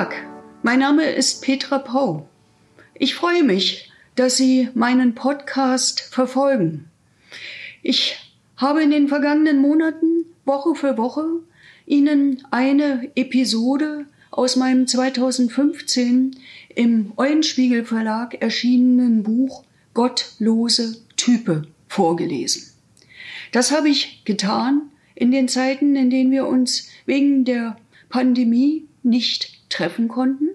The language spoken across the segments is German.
Tag, mein Name ist Petra Pau. Ich freue mich, dass Sie meinen Podcast verfolgen. Ich habe in den vergangenen Monaten Woche für Woche Ihnen eine Episode aus meinem 2015 im Eulenspiegel Verlag erschienenen Buch Gottlose Type vorgelesen. Das habe ich getan in den Zeiten, in denen wir uns wegen der Pandemie nicht treffen konnten.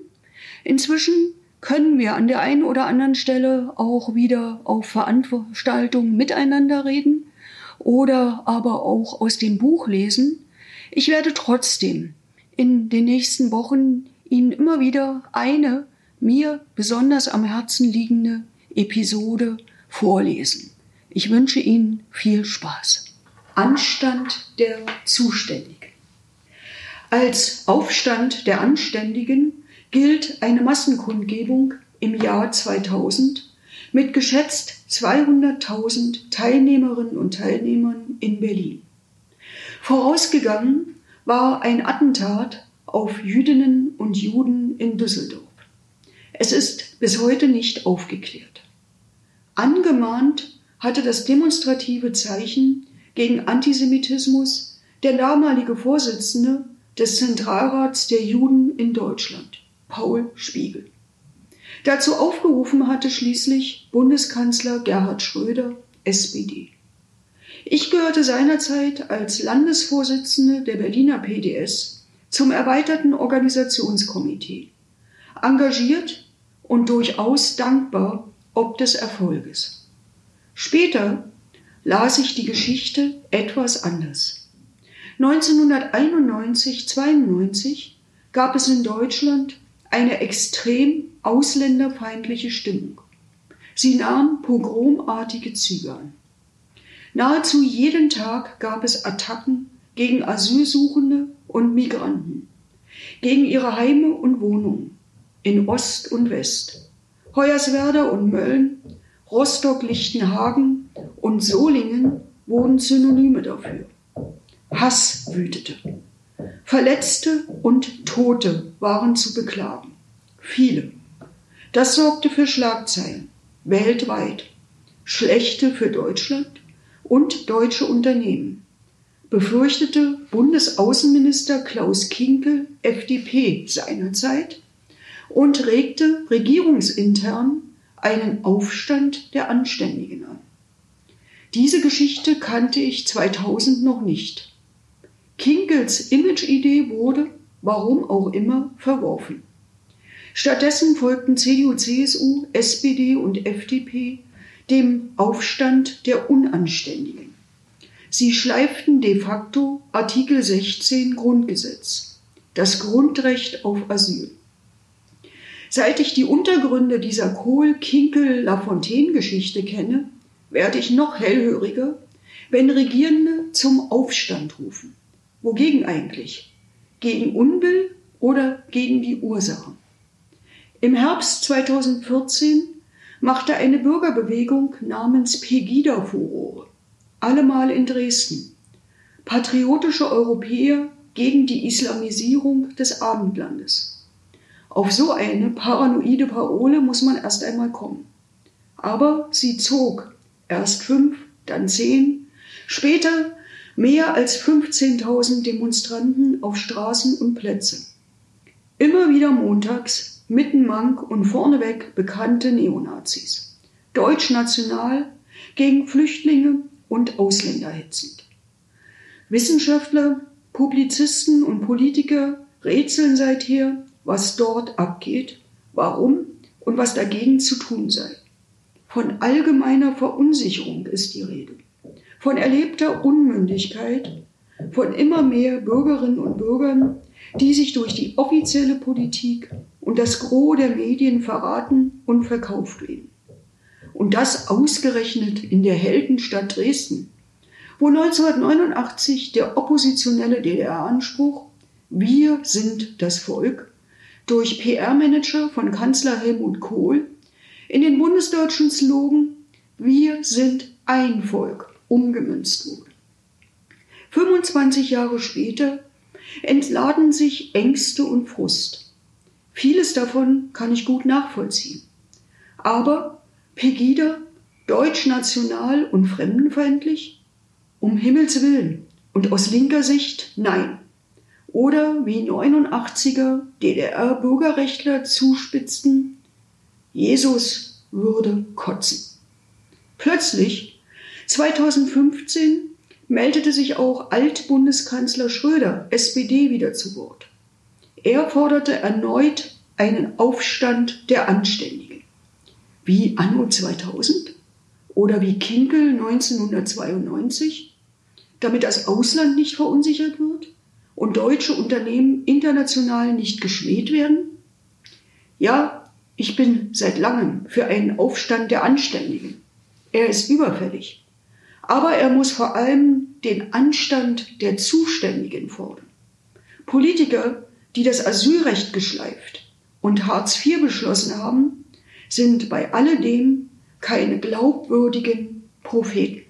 Inzwischen können wir an der einen oder anderen Stelle auch wieder auf Veranstaltungen miteinander reden oder aber auch aus dem Buch lesen. Ich werde trotzdem in den nächsten Wochen Ihnen immer wieder eine mir besonders am Herzen liegende Episode vorlesen. Ich wünsche Ihnen viel Spaß. Anstand der Zuständigen. Als Aufstand der Anständigen gilt eine Massenkundgebung im Jahr 2000 mit geschätzt 200.000 Teilnehmerinnen und Teilnehmern in Berlin. Vorausgegangen war ein Attentat auf Jüdinnen und Juden in Düsseldorf. Es ist bis heute nicht aufgeklärt. Angemahnt hatte das demonstrative Zeichen gegen Antisemitismus der damalige Vorsitzende des Zentralrats der Juden in Deutschland, Paul Spiegel. Dazu aufgerufen hatte schließlich Bundeskanzler Gerhard Schröder, SPD. Ich gehörte seinerzeit als Landesvorsitzende der Berliner PDS zum erweiterten Organisationskomitee, engagiert und durchaus dankbar ob des Erfolges. Später las ich die Geschichte etwas anders. 1991-92 gab es in Deutschland eine extrem ausländerfeindliche Stimmung. Sie nahm pogromartige Züge an. Nahezu jeden Tag gab es Attacken gegen Asylsuchende und Migranten, gegen ihre Heime und Wohnungen in Ost und West, Hoyerswerda und Mölln, Rostock-Lichtenhagen und Solingen wurden Synonyme dafür. Hass wütete. Verletzte und Tote waren zu beklagen. Viele. Das sorgte für Schlagzeilen weltweit, schlechte für Deutschland und deutsche Unternehmen, befürchtete Bundesaußenminister Klaus Kinkel FDP seinerzeit und regte regierungsintern einen Aufstand der Anständigen an. Diese Geschichte kannte ich 2000 noch nicht. Kinkels Image-Idee wurde, warum auch immer, verworfen. Stattdessen folgten CDU, CSU, SPD und FDP dem Aufstand der Unanständigen. Sie schleiften de facto Artikel 16 Grundgesetz, das Grundrecht auf Asyl. Seit ich die Untergründe dieser Kohl-Kinkel-Lafontaine-Geschichte kenne, werde ich noch hellhöriger, wenn Regierende zum Aufstand rufen. Wogegen eigentlich? Gegen Unbill oder gegen die Ursachen? Im Herbst 2014 machte eine Bürgerbewegung namens Pegida Furore, allemal in Dresden. Patriotische Europäer gegen die Islamisierung des Abendlandes. Auf so eine paranoide Parole muss man erst einmal kommen. Aber sie zog erst fünf, dann zehn, später mehr als 15.000 Demonstranten auf Straßen und Plätze. Immer wieder montags, mitten Mank und vorneweg bekannte Neonazis. Deutschnational gegen Flüchtlinge und Ausländer hetzend. Wissenschaftler, Publizisten und Politiker rätseln seither, was dort abgeht, warum und was dagegen zu tun sei. Von allgemeiner Verunsicherung ist die Rede von erlebter Unmündigkeit von immer mehr Bürgerinnen und Bürgern, die sich durch die offizielle Politik und das Gros der Medien verraten und verkauft werden. Und das ausgerechnet in der Heldenstadt Dresden, wo 1989 der oppositionelle DDR-Anspruch Wir sind das Volk durch PR-Manager von Kanzler Helmut Kohl in den bundesdeutschen Slogan Wir sind ein Volk umgemünzt wurde. 25 Jahre später entladen sich Ängste und Frust. Vieles davon kann ich gut nachvollziehen. Aber Pegida, deutschnational und fremdenfeindlich? Um Himmels willen. Und aus linker Sicht nein. Oder wie 89er DDR-Bürgerrechtler zuspitzten, Jesus würde kotzen. Plötzlich, 2015, meldete sich auch Altbundeskanzler Schröder, SPD, wieder zu Wort. Er forderte erneut einen Aufstand der Anständigen. Wie anno 2000 oder wie Kinkel 1992, damit das Ausland nicht verunsichert wird und deutsche Unternehmen international nicht geschmäht werden? Ja, ich bin seit langem für einen Aufstand der Anständigen. Er ist überfällig. Aber er muss vor allem den Anstand der Zuständigen fordern. Politiker, die das Asylrecht geschleift und Hartz IV beschlossen haben, sind bei alledem keine glaubwürdigen Propheten.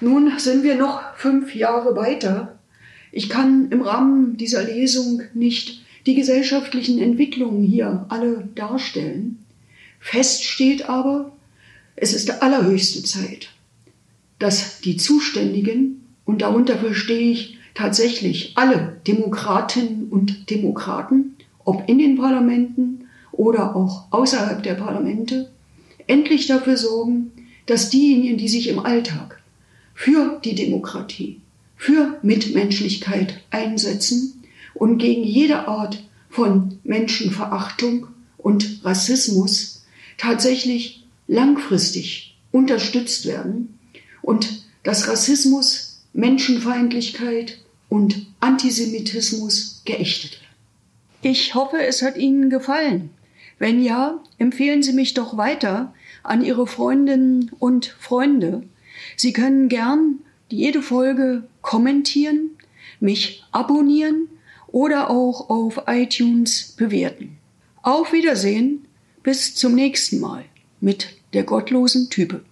Nun sind wir noch fünf Jahre weiter. Ich kann im Rahmen dieser Lesung nicht die gesellschaftlichen Entwicklungen hier alle darstellen. Fest steht aber, es ist allerhöchste Zeit, dass die Zuständigen, und darunter verstehe ich tatsächlich alle Demokratinnen und Demokraten, ob in den Parlamenten oder auch außerhalb der Parlamente, endlich dafür sorgen, dass diejenigen, die sich im Alltag für die Demokratie, für Mitmenschlichkeit einsetzen und gegen jede Art von Menschenverachtung und Rassismus tatsächlich langfristig unterstützt werden und dass Rassismus, Menschenfeindlichkeit und Antisemitismus geächtet werden. Ich hoffe, es hat Ihnen gefallen. Wenn ja, empfehlen Sie mich doch weiter an Ihre Freundinnen und Freunde. Sie können gern jede Folge kommentieren, mich abonnieren oder auch auf iTunes bewerten. Auf Wiedersehen, bis zum nächsten Mal mit der gottlosen Type.